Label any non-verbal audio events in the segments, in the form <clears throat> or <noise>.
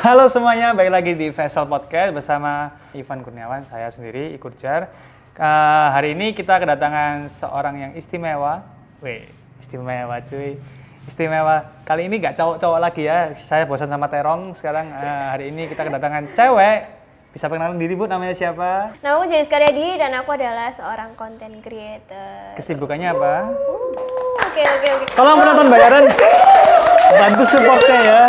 Halo semuanya, balik lagi di Vessel Podcast bersama Ivan Kurniawan, saya sendiri ikut jar. Uh, hari ini kita kedatangan seorang yang istimewa. Weh, istimewa cuy. Istimewa. Kali ini nggak cowok-cowok lagi ya. Saya bosan sama terong. Sekarang uh, hari ini kita kedatangan cewek. Bisa perkenalan diri Bu, namanya siapa? Namaku Jenis Karyadi dan aku adalah seorang content creator. Kesibukannya apa? Oke oke oke. Tolong penonton bayaran bantu supportnya ya.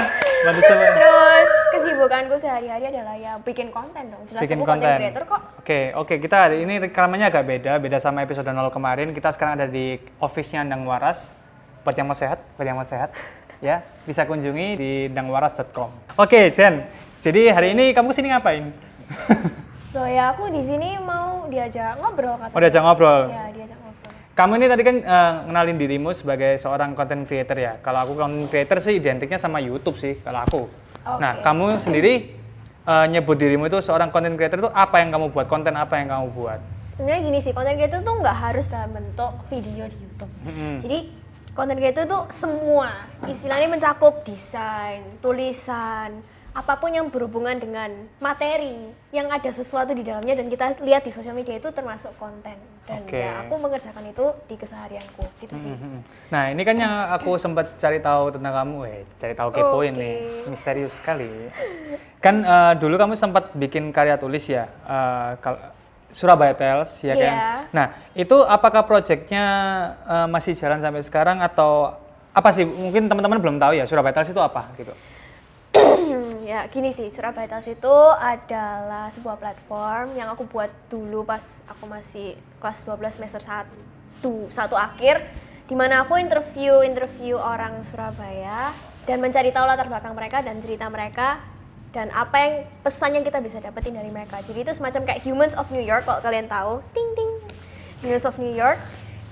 Bantu support. Terus kesibukanku sehari-hari adalah ya bikin konten dong. Jelas bikin aku konten. creator kok. Oke, oke kita hari ini rekamannya agak beda, beda sama episode 0 kemarin. Kita sekarang ada di office-nya Andang Waras. Buat yang mau sehat, buat yang mau sehat, <laughs> ya bisa kunjungi di dangwaras.com. Oke, Jen. Jadi hari ini kamu ke sini ngapain? <laughs> Loh ya aku di sini mau diajak ngobrol katanya. Oh, diajak ngobrol. Ya diajak ngobrol. Kamu ini tadi kan eh, ngenalin dirimu sebagai seorang content creator ya. Kalau aku content creator sih identiknya sama YouTube sih, kalau aku. Nah, Oke. kamu sendiri eh, nyebut dirimu itu seorang content creator itu apa yang kamu buat? Konten apa yang kamu buat? Sebenarnya gini sih, content creator tuh nggak harus dalam bentuk video di YouTube. Mm-mm. Jadi content creator tuh semua istilahnya mencakup desain, tulisan, apa pun yang berhubungan dengan materi yang ada sesuatu di dalamnya dan kita lihat di sosial media itu termasuk konten. Dan Oke. ya aku mengerjakan itu di keseharianku gitu sih. Mhm. Nah, ini kan yang aku sempat cari tahu tentang kamu, eh, cari tahu kepoin Oke. nih, misterius sekali. Kan eh, dulu kamu sempat bikin karya tulis ya, kal- Surabaya Tales, ya kan? Iya. Nah, itu apakah proyeknya eh, masih jalan sampai sekarang atau apa sih? Mungkin teman-teman belum tahu ya, Surabaya Tales itu apa gitu? Ya gini sih, Surabaya Tales itu adalah sebuah platform yang aku buat dulu pas aku masih kelas 12 semester 1, satu akhir di mana aku interview interview orang Surabaya dan mencari tahu latar belakang mereka dan cerita mereka dan apa yang pesan yang kita bisa dapetin dari mereka. Jadi itu semacam kayak Humans of New York kalau kalian tahu. Ting ting. Humans of New York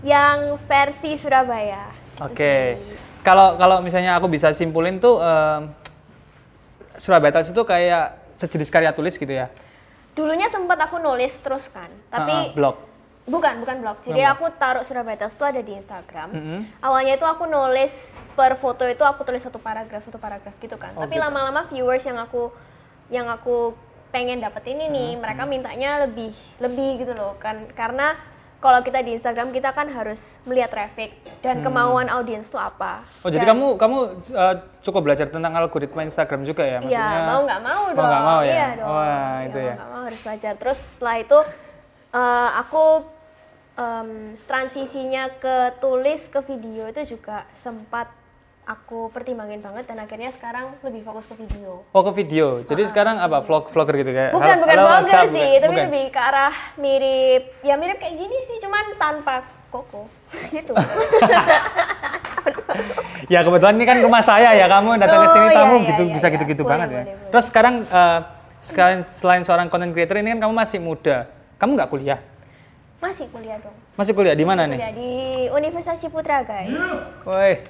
yang versi Surabaya. Oke. sih. Kalau kalau misalnya aku bisa simpulin tuh em, Surabaya Tales itu kayak sejenis karya tulis gitu ya? Dulunya sempat aku nulis terus kan, tapi Ah, ah, blog. Bukan, bukan blog. Jadi aku taruh Surabaya Tales itu ada di Instagram. Mhm. Awalnya itu aku nulis per foto itu aku tulis satu paragraf, satu paragraf gitu kan. Oh, Tapi gitu. lama-lama viewers yang aku yang aku pengen dapetin ini, Mhm, mereka mintanya lebih lebih gitu loh kan. Karena kalau kita di Instagram kita kan harus melihat traffic dan kemauan audiens itu apa. Hmm. Oh, jadi Dan- kamu kamu eh, cukup belajar tentang algoritma Instagram juga ya? Iya, Maksudnya mau nggak mau mau dong. nggak mau ya? Iya dong. Wah, itu mau ya. nggak mau harus belajar. Terus setelah itu eh, aku em, transisinya ke tulis ke video itu juga sempat aku pertimbangin banget dan akhirnya sekarang lebih fokus ke video. Oh, ke video. Jadi sekarang apa? Vlog vlogger gitu kayak? Bukan bukan halo, vlogger WhatsApp, sih, bukan? tapi Bukan? lebih ke arah mirip ya mirip kayak gini sih, cuman tanpa koko <laughs> gitu. <laughs> Ya kebetulan ini kan rumah saya ya, kamu datang ke Oh, sini iya, tamu iya, gitu iya, bisa iya. gitu-gitu Boleh, banget ya. boleh, boleh. Terus sekarang eh, selain selain seorang content creator ini kan kamu masih muda. Kamu nggak kuliah? Masih kuliah dong. Masih kuliah di mana nih? Kuliah di Universitas Ciputra, guys. Woi,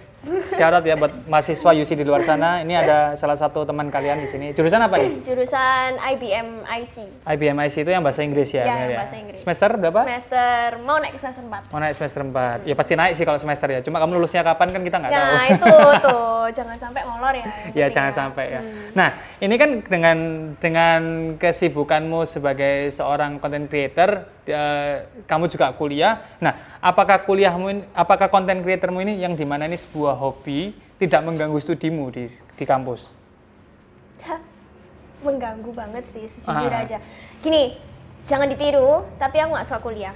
syarat ya buat mahasiswa UC di luar sana. Ini ada salah satu teman kalian di sini. Jurusan apa nih? Jurusan IBM IC. IBM IC itu yang bahasa Inggris ya? Iya, yang bahasa Inggris. Semester berapa? Semester mau naik semester 4. Mau naik semester 4. Ya pasti naik sih kalau semester ya. Cuma kamu lulusnya kapan kan kita nggak tahu. Nah, itu tuh, jangan sampai molor ya. <laughs> ya intinya. jangan sampai ya. Hmm. Nah, ini kan dengan dengan kesibukanmu sebagai seorang content creator, eh, kamu juga kuliah. Nah, apakah kuliahmu apakah content creatormu ini yang di mana ini sebuah hobi tidak mengganggu studimu di di kampus? Mengganggu banget sih, sejujur Ah. aja. Gini, jangan ditiru, tapi aku nggak suka kuliah.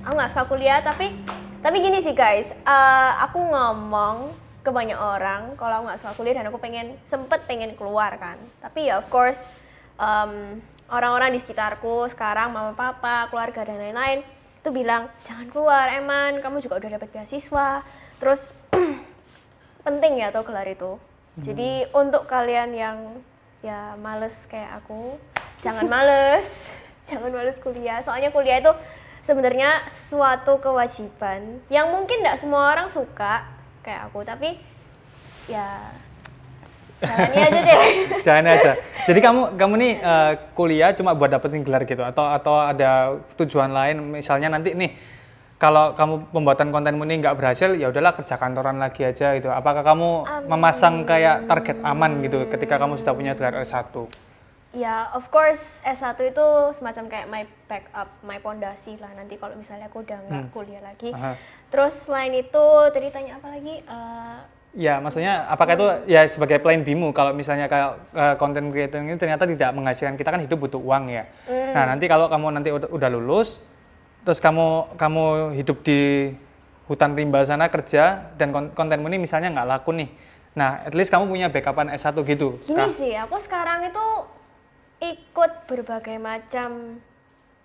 Aku nggak suka kuliah, tapi tapi gini sih guys, eh, aku ngomong ke banyak orang kalau aku nggak suka kuliah dan aku pengen sempet pengen keluar kan. Tapi ya of course em, orang-orang di sekitarku sekarang mama papa keluarga dan lain-lain itu bilang jangan keluar Eman kamu juga udah dapat beasiswa terus <clears throat> penting ya tuh gelar itu. Jadi untuk kalian yang ya males kayak aku jangan <laughs> males. Jangan males kuliah. Soalnya kuliah itu sebenarnya suatu kewajiban yang mungkin tidak semua orang suka kayak aku. Tapi ya jalani aja <laughs> deh. Jangan aja. Jadi kamu kamu nih eh, kuliah cuma buat dapetin gelar gitu? Atau atau ada tujuan lain? Misalnya nanti nih kalau kamu pembuatan kontenmu ini nggak berhasil, ya udahlah kerja kantoran lagi aja gitu. Apakah kamu memasang kayak target aman gitu ketika kamu sudah punya gelar S1? Ya, of course S1 itu semacam kayak my backup, my pondasi lah nanti kalau misalnya aku udah nggak kuliah lagi. Aha. Terus selain itu tadi tanya apa lagi? Eh, Ya, maksudnya apakah itu ya sebagai plan B-mu kalau misalnya kayak eh, content creator ini ternyata tidak menghasilkan kita kan hidup butuh uang ya. Nah, nanti kalau kamu nanti udah lulus terus kamu kamu hidup di hutan rimba sana kerja dan kon- kontenmu ini misalnya nggak laku nih. Nah, at least kamu punya backupan S1 gitu. Gini sih, aku sekarang itu ikut berbagai macam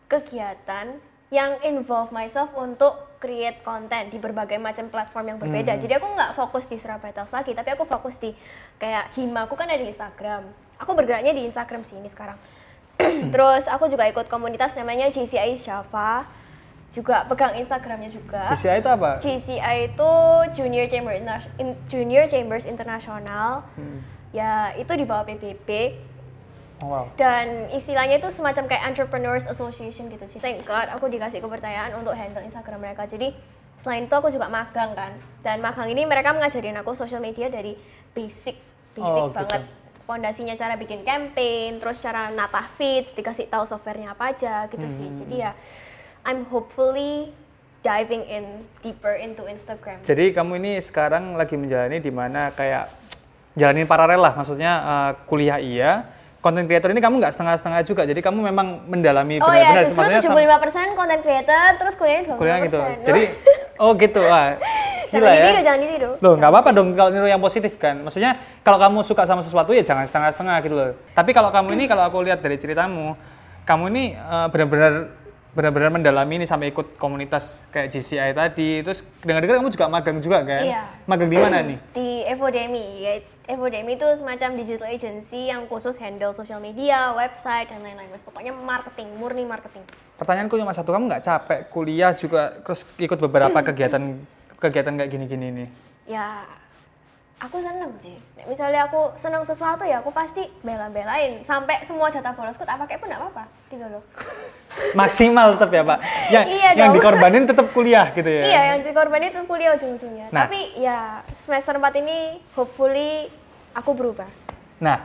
kegiatan yang involve myself untuk create konten di berbagai macam platform yang berbeda. Hmm. Jadi aku nggak fokus di Surabaya Tales lagi, tapi aku fokus di kayak Hima. Aku kan ada di Instagram. Aku bergeraknya di Instagram sih ini sekarang. <clears throat> Terus aku juga ikut komunitas namanya GCI Java. Juga pegang Instagramnya juga. GCI itu apa? GCI itu Junior Chamber Interna- In- Junior Chambers Internasional. Hmm. Ya, itu di bawah PBB Oh, wow. dan istilahnya itu semacam kayak Entrepreneurs Association gitu sih. Thank God aku dikasih kepercayaan untuk handle Instagram mereka. Jadi selain itu aku juga magang kan. Dan magang ini mereka mengajarin aku social media dari basic, basic Oh, gitu. banget. Pondasinya cara bikin campaign, terus cara nata feeds, dikasih tahu softwarenya apa aja gitu sih. Hmm. Jadi ya I'm hopefully diving in deeper into Instagram. Jadi kamu ini sekarang lagi menjalani di mana kayak jalanin paralel lah, maksudnya eh, kuliah iya, konten creator ini kamu nggak setengah-setengah juga, jadi kamu memang mendalami Oh ya, benar-benar. justru maksudnya sam- 75% content creator, terus kuliahnya 25%. kuliah gitu. Jadi, oh gitu, <laughs> wah, gila jangan ya. ditiru, jangan ditiru. Loh, nggak apa-apa dong kalau niru yang positif kan. Maksudnya kalau kamu suka sama sesuatu ya jangan setengah-setengah gitu loh. Tapi kalau kamu ini kalau aku lihat dari ceritamu, kamu ini eh, benar-benar benar-benar mendalami ini sampai ikut komunitas kayak GCI tadi. Terus dengar-dengar kamu juga magang juga kan? Iya. Magang di mana nih? di Evodemi. Ya, Evodemi itu semacam digital agency yang khusus handle social media, website dan lain-lain. Pokoknya marketing, murni marketing. Pertanyaanku cuma satu, kamu nggak capek kuliah juga terus ikut beberapa <clears throat> kegiatan kegiatan kayak gini-gini nih? Ya, aku seneng sih. Nek Misalnya aku seneng sesuatu ya aku pasti bela-belain. Sampai semua jatah bolosku tak pakai pun nggak apa-apa. Gitu loh. <laughs> Maksimal tetap ya Pak? Yang, <laughs> Iya yang dong. dikorbanin tetap kuliah gitu ya? Iya, yang dikorbanin itu kuliah ujung-ujungnya. Nah. Tapi ya semester 4 ini hopefully aku berubah. Nah,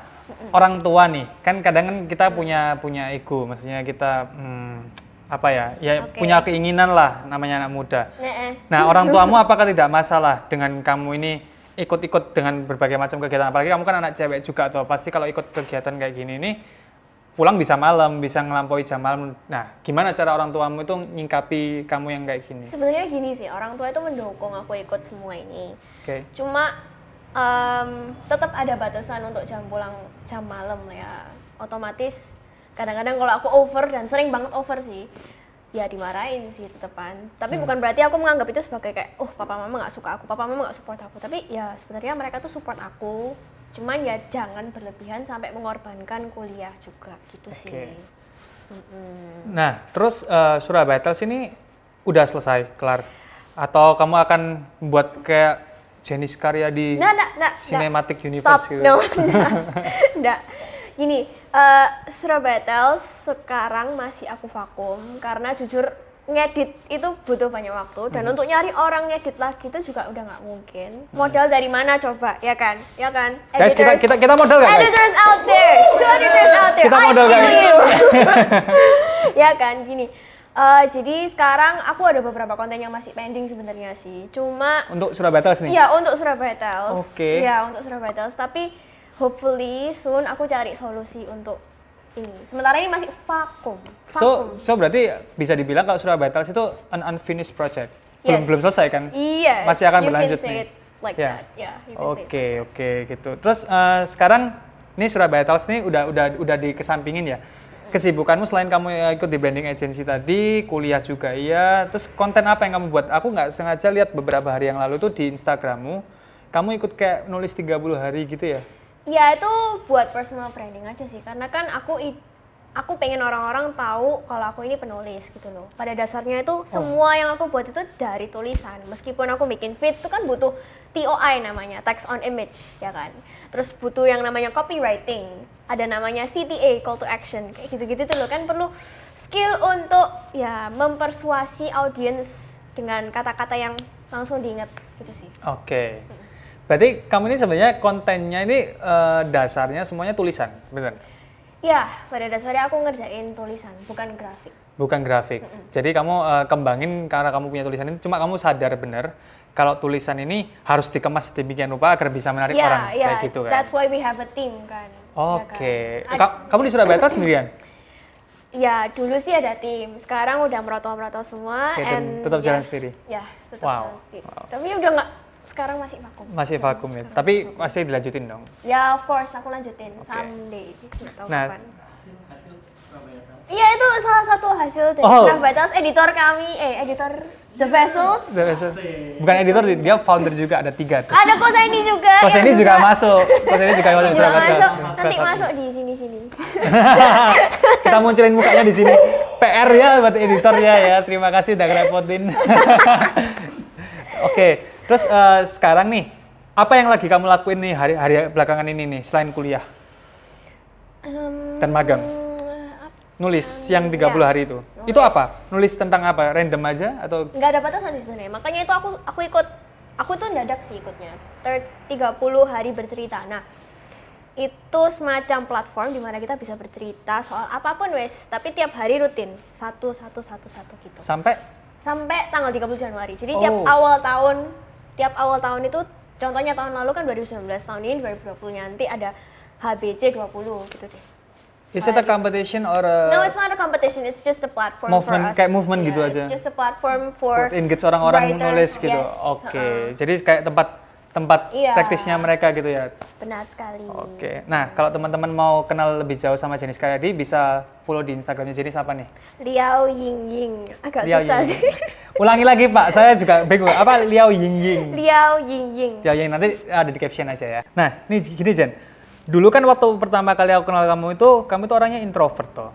orang tua nih, kan kadang kan kita punya punya ego, maksudnya kita hmm, apa ya, ya Oke. punya keinginan lah, namanya anak muda. Nek, eh. Nah, orang tuamu apakah tidak masalah dengan kamu ini ikut-ikut dengan berbagai macam kegiatan? Apalagi kamu kan anak cewek juga tuh, pasti kalau ikut kegiatan kayak gini nih, pulang bisa malam, bisa ngelampaui jam malam. Nah, gimana cara orang tuamu itu nyingkapi kamu yang kayak gini? Sebenarnya gini sih, orang tua itu mendukung aku ikut semua ini. Oke. Cuma em, tetap ada batasan untuk jam pulang jam malam ya. Otomatis kadang-kadang kalau aku over dan sering banget over sih, ya dimarahin sih tetepan. Tapi Hmm. bukan berarti aku menganggap itu sebagai kayak, oh papa mama nggak suka aku, papa mama nggak support aku. Tapi ya sebenarnya mereka tuh support aku. Cuman ya jangan berlebihan sampai mengorbankan kuliah juga gitu sih. Oke. Mm-mm. Nah, terus eh, Surabaya Tales ini udah selesai, kelar? Atau kamu akan buat kayak jenis karya di nggak, nggak, nggak. Cinematic Universe Stop, gitu? no, <laughs> nggak, nggak. Gini, eh, Surabaya Tales sekarang masih aku vakum karena jujur ngedit itu butuh banyak waktu dan Hmm. untuk nyari orang ngedit lagi itu juga udah nggak mungkin. Modal dari mana coba, ya kan? Ya kan? Guys, kita kita kita modal guys? Editors out there, two editors out there. Kita I modal, guys. <laughs> ya kan, gini. eh, jadi sekarang aku ada beberapa konten yang masih pending sebenarnya sih. Cuma Untuk Surabaya Tales nih? Iya, untuk Surabaya Tales. Oke. Iya, untuk Surabaya Tales. Tapi hopefully soon aku cari solusi untuk ini. Sementara ini masih vakum. So, Vakum. so berarti bisa dibilang kalau Surabaya Tales itu an unfinished project. Belum Yes. belum selesai kan? Iya. Masih akan you berlanjut can say nih. It like Ya. that. Yeah, say it. Oke, oke gitu. Terus eh, sekarang ini Surabaya Tales nih udah udah udah dikesampingin ya. Kesibukanmu selain kamu eh, ikut di branding agency tadi, kuliah juga iya. Terus konten apa yang kamu buat? Aku nggak sengaja lihat beberapa hari yang lalu tuh di Instagrammu, kamu ikut kayak nulis 30 hari gitu ya? Ya itu buat personal branding aja sih. Karena kan aku aku pengen orang-orang tahu kalau aku ini penulis gitu loh. Pada dasarnya itu semua yang aku buat itu dari tulisan. Meskipun aku bikin feed itu kan butuh TOI namanya, text on image, ya kan. Terus butuh yang namanya copywriting. Ada namanya CTA, call to action. Kayak gitu-gitu tuh loh kan perlu skill untuk ya mempersuasi audiens dengan kata-kata yang langsung diingat gitu sih. Oke. Berarti kamu ini sebenarnya kontennya ini eh, dasarnya semuanya tulisan, benar? Ya, pada dasarnya aku ngerjain tulisan, bukan grafik. Bukan grafik. Jadi kamu eh, kembangin karena kamu punya tulisan ini, cuma kamu sadar benar kalau tulisan ini harus dikemas sedemikian rupa agar bisa menarik Ya, orang ya, kayak gitu kan. that's why we have a team kan. ya Oke. kan? Ad- Ka- kamu di Surabaya sendirian? <clears throat> Ya, dulu sih ada tim. Sekarang udah merotol-merotol semua. Oke, dan and tetap jalan yes, sendiri? Ya, tetap Wow, jalan sendiri. wow. Tapi udah nggak, sekarang masih vakum. Masih vakum ya. Tapi pasti dilanjutin dong. Ya, of course, aku lanjutin someday. Nggak tahu Nah. kapan. Iya, itu salah satu hasil dari Oh. Tales, editor kami, eh, editor The Vessels. Udah biasa. Bukan editor, dia founder juga ada tiga tuh. Ada Kos ini juga. Kos yang ini juga masuk. Kos ini juga masuk Juga Surabaya masuk. Nanti masuk di sini-sini. <laughs> Kita munculin mukanya di sini. PR ya buat editor ya ya. Terima kasih udah ngerepotin. <laughs> Oke, terus eh, sekarang nih, apa yang lagi kamu lakuin nih hari-hari belakangan ini nih selain kuliah Em, dan magang? Nulis yang 30 ya. hari itu. Itu apa? Nulis tentang apa? Random aja atau nggak ada batasan sih sebenarnya makanya itu aku aku ikut aku tuh dadak sih ikutnya Ter- 30 hari bercerita nah itu semacam platform di mana kita bisa bercerita soal apa pun wes tapi tiap hari rutin satu satu satu satu gitu sampai sampai tanggal 30 Januari jadi tiap Oh. awal tahun tiap awal tahun itu contohnya tahun lalu kan 2019 tahun ini 2020 nanti ada HBC 20 gitu deh is it a competition or a No, it's not a competition. It's just a platform Movement, for us. kayak movement gitu Yeah, aja. It's just a platform for engage orang-orang writers, nulis gitu. yes, Oke. uh-uh. Jadi kayak tempat tempat Iya. praktisnya mereka gitu ya. Benar sekali. Oke. Nah, kalau teman-teman mau kenal lebih jauh sama Jenis Karyadi bisa follow di Instagramnya Jenis apa nih? Liao Ying Ying. Agak Liao susah Ying sih. Ulangi lagi Pak, saya juga bingung. Apa Liao Ying Ying? Liao Ying Ying. Liao Ying nanti ada di caption aja ya. Nah, ini gini Jen. Dulu kan waktu pertama kali aku kenal kamu itu, kamu itu orangnya introvert toh.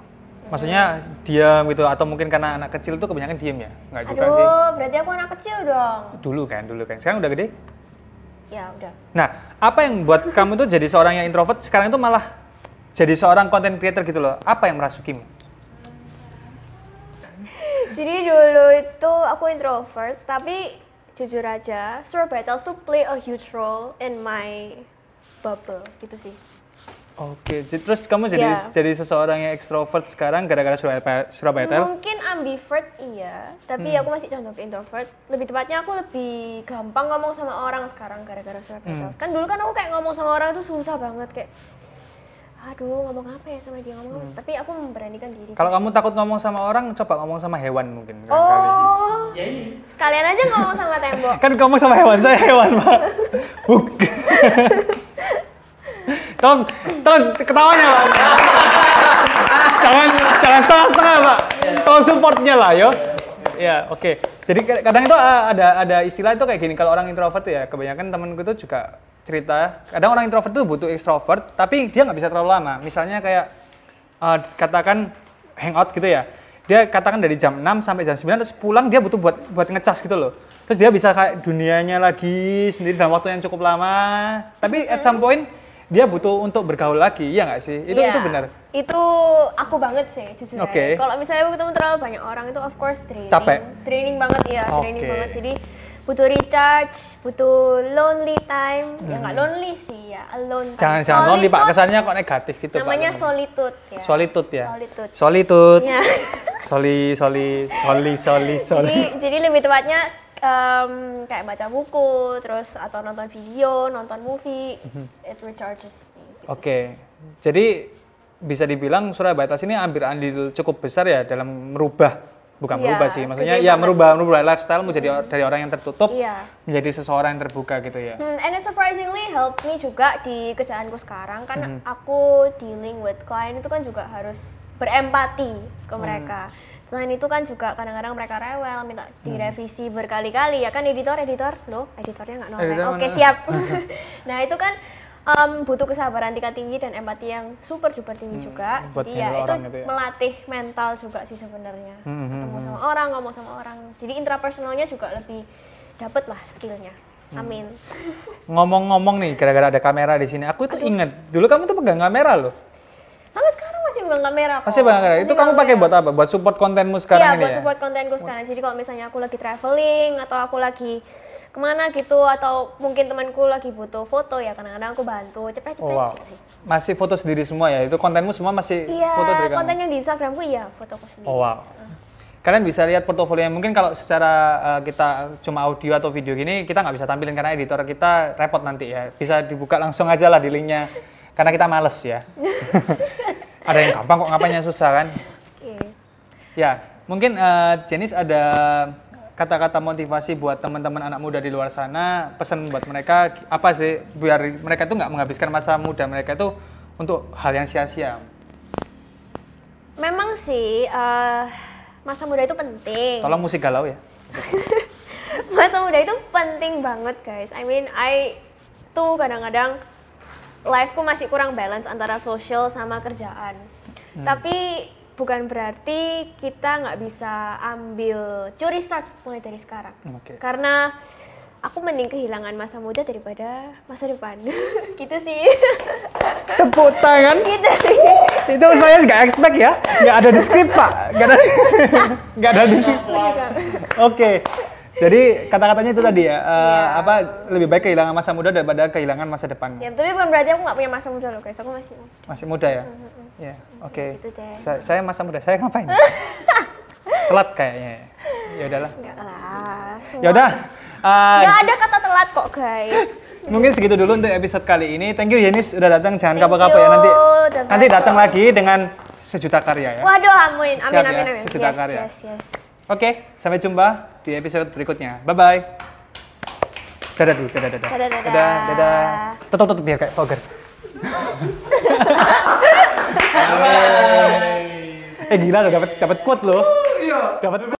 Maksudnya diam gitu atau mungkin karena anak kecil tuh kebanyakan diam ya? Enggak juga sih. Aduh, berarti aku anak kecil dong. Dulu kan, dulu kan. Sekarang udah gede? Ya udah. Nah, apa yang buat kamu tuh jadi seorang yang introvert sekarang itu malah jadi seorang content creator gitu loh? Apa yang merasukimu? Jadi dulu itu aku introvert, tapi jujur aja, Surabaya Tales tuh play a huge role in my bubble gitu sih. Oke, terus kamu jadi Iya. jadi seseorang yang ekstrovert sekarang gara-gara Surabaya, Surabaya Tales? Mungkin ambivert iya, tapi Hmm. aku masih condong ke introvert. Lebih tepatnya aku lebih gampang ngomong sama orang sekarang gara-gara Surabaya Hmm. Tales. Kan dulu kan aku kayak ngomong sama orang itu susah banget kayak aduh ngomong apa ya sama dia ngomong apa? tapi aku memberanikan diri. Hmm. Kalau kamu takut ngomong sama orang, coba ngomong sama hewan mungkin. Oh, sekalian aja ngomong sama tembok. <laughs> Kan kamu sama hewan, saya hewan, Pak. <laughs> Buk. <laughs> tolong, tolong ketawanya, Pak. jangan, jangan setengah-setengah, Pak. Tolong supportnya lah, yo. Ya, oke. Jadi ka- kadang itu uh, ada ada istilah itu kayak gini. Kalau orang introvert ya, kebanyakan temenku tuh juga cerita. Kadang orang introvert tuh butuh extrovert, tapi dia nggak bisa terlalu lama. Misalnya kayak uh, katakan hangout gitu ya. Dia katakan dari jam 6 sampai jam 9 terus pulang dia butuh buat buat ngecas gitu loh. Terus dia bisa kayak dunianya lagi sendiri dalam waktu yang cukup lama. Tapi at some point dia butuh untuk bergaul lagi, iya nggak sih? Itu Iya, itu benar. Itu aku banget sih, jujur Oke. aja. Kalau misalnya aku ketemu terlalu banyak orang itu of course draining. Capek? Draining banget ya, draining Oke. banget. Jadi butuh recharge, butuh lonely time. Ya nggak lonely sih ya, alone time. Hmm. Jangan jangan lonely Pak, kesannya kok negatif gitu Namanya Pak. solitude ya. Solitude ya. Solitude. Solitude. Ya. Soli soli soli soli soli. jadi jadi lebih tepatnya em, kayak baca buku, terus atau nonton video, nonton movie, Mhm. it recharges me. Oke. Jadi bisa dibilang Surabaya Tales ini ambil andil cukup besar ya dalam merubah bukan Iya, merubah sih, maksudnya ya banget. merubah merubah lifestylemu jadi or- dari orang yang tertutup Iya. menjadi seseorang yang terbuka gitu ya. Hmm, and it surprisingly helped me juga di kerjaanku sekarang karena Mhm. aku dealing with client itu kan juga harus berempati ke mereka. Selain itu kan juga kadang-kadang mereka rewel, minta Hmm. direvisi berkali-kali ya kan editor editor loh editornya nggak noleh. Editor Oke siap. <laughs> <laughs> nah itu kan em, butuh kesabaran tingkat tinggi dan empati yang super duper tinggi juga. Hmm, buat Jadi ya itu gitu ya. melatih mental juga sih sebenarnya. Hmm, Ketemu hmm, sama orang, ngomong sama orang. Jadi intrapersonalnya juga lebih dapet lah skillnya. Hmm. Amin. Ngomong-ngomong nih, gara-gara ada kamera di sini, aku tuh inget dulu kamu tuh pegang kamera loh. Pegang kamera kok. Masih pegang kamera. Itu kamu pakai buat apa? Buat support kontenmu sekarang Iya, ini buat ya? support kontenku sekarang. Jadi kalau misalnya aku lagi traveling atau aku lagi ke mana gitu atau mungkin temanku lagi butuh foto ya kadang-kadang aku bantu cepet-cepet Oh, wow. gitu sih. Masih foto sendiri semua ya? Itu kontenmu semua masih Iya, foto dari kamu? konten yang di Instagramku iya fotoku sendiri. Oh wow. Kalian bisa lihat portofolio mungkin kalau secara uh, kita cuma audio atau video gini kita nggak bisa tampilin karena editor kita repot nanti ya. Bisa dibuka langsung aja lah di linknya karena kita males ya. <laughs> ada yang gampang kok ngapainnya susah kan? Oke. Ya, mungkin uh, Jenis ada kata-kata motivasi buat teman-teman anak muda di luar sana, pesan buat mereka apa sih biar mereka tuh nggak menghabiskan masa muda mereka itu untuk hal yang sia-sia. Memang sih eh, masa muda itu penting. Tolong musik galau ya. <laughs> masa muda itu penting banget guys. I mean, I tuh kadang-kadang life-ku masih kurang balance antara social sama kerjaan. Tapi bukan berarti kita nggak bisa ambil curi start mulai dari sekarang. Oke. Karena aku mending kehilangan masa muda daripada masa depan. <laughs> gitu sih. Tepuk tangan. gitu sih. itu saya nggak expect ya nggak ada di skrip pak nggak ada <laughs> nggak ada di skrip Aku juga. Jadi kata-katanya itu tadi ya eh, Iya. apa lebih baik kehilangan masa muda daripada kehilangan masa depan Ya, tapi bukan berarti aku nggak punya masa muda loh guys. Aku masih masih muda ya ya oke Gitu deh. Sa- saya masa muda saya ngapain <laughs> telat kayaknya ya ya udahlah Enggak lah. ya udah eh, Nggak ada kata telat kok guys. mungkin segitu dulu untuk episode kali ini thank you Yenis udah datang jangan kapok-kapok ya nanti dan nanti datang lagi dengan sejuta karya ya Waduh, amin, amin, Siap ya, amin, amin. sejuta Yes, karya. yes, yes. Oke, sampai jumpa di episode berikutnya. Bye bye. Dadah dulu, dadah, dadah. Dadah, dadah. Dadah, dadah. Tutup, tutup biar kayak vlogger. <laughs> eh gila loh, dapat dapat quote loh. Dapat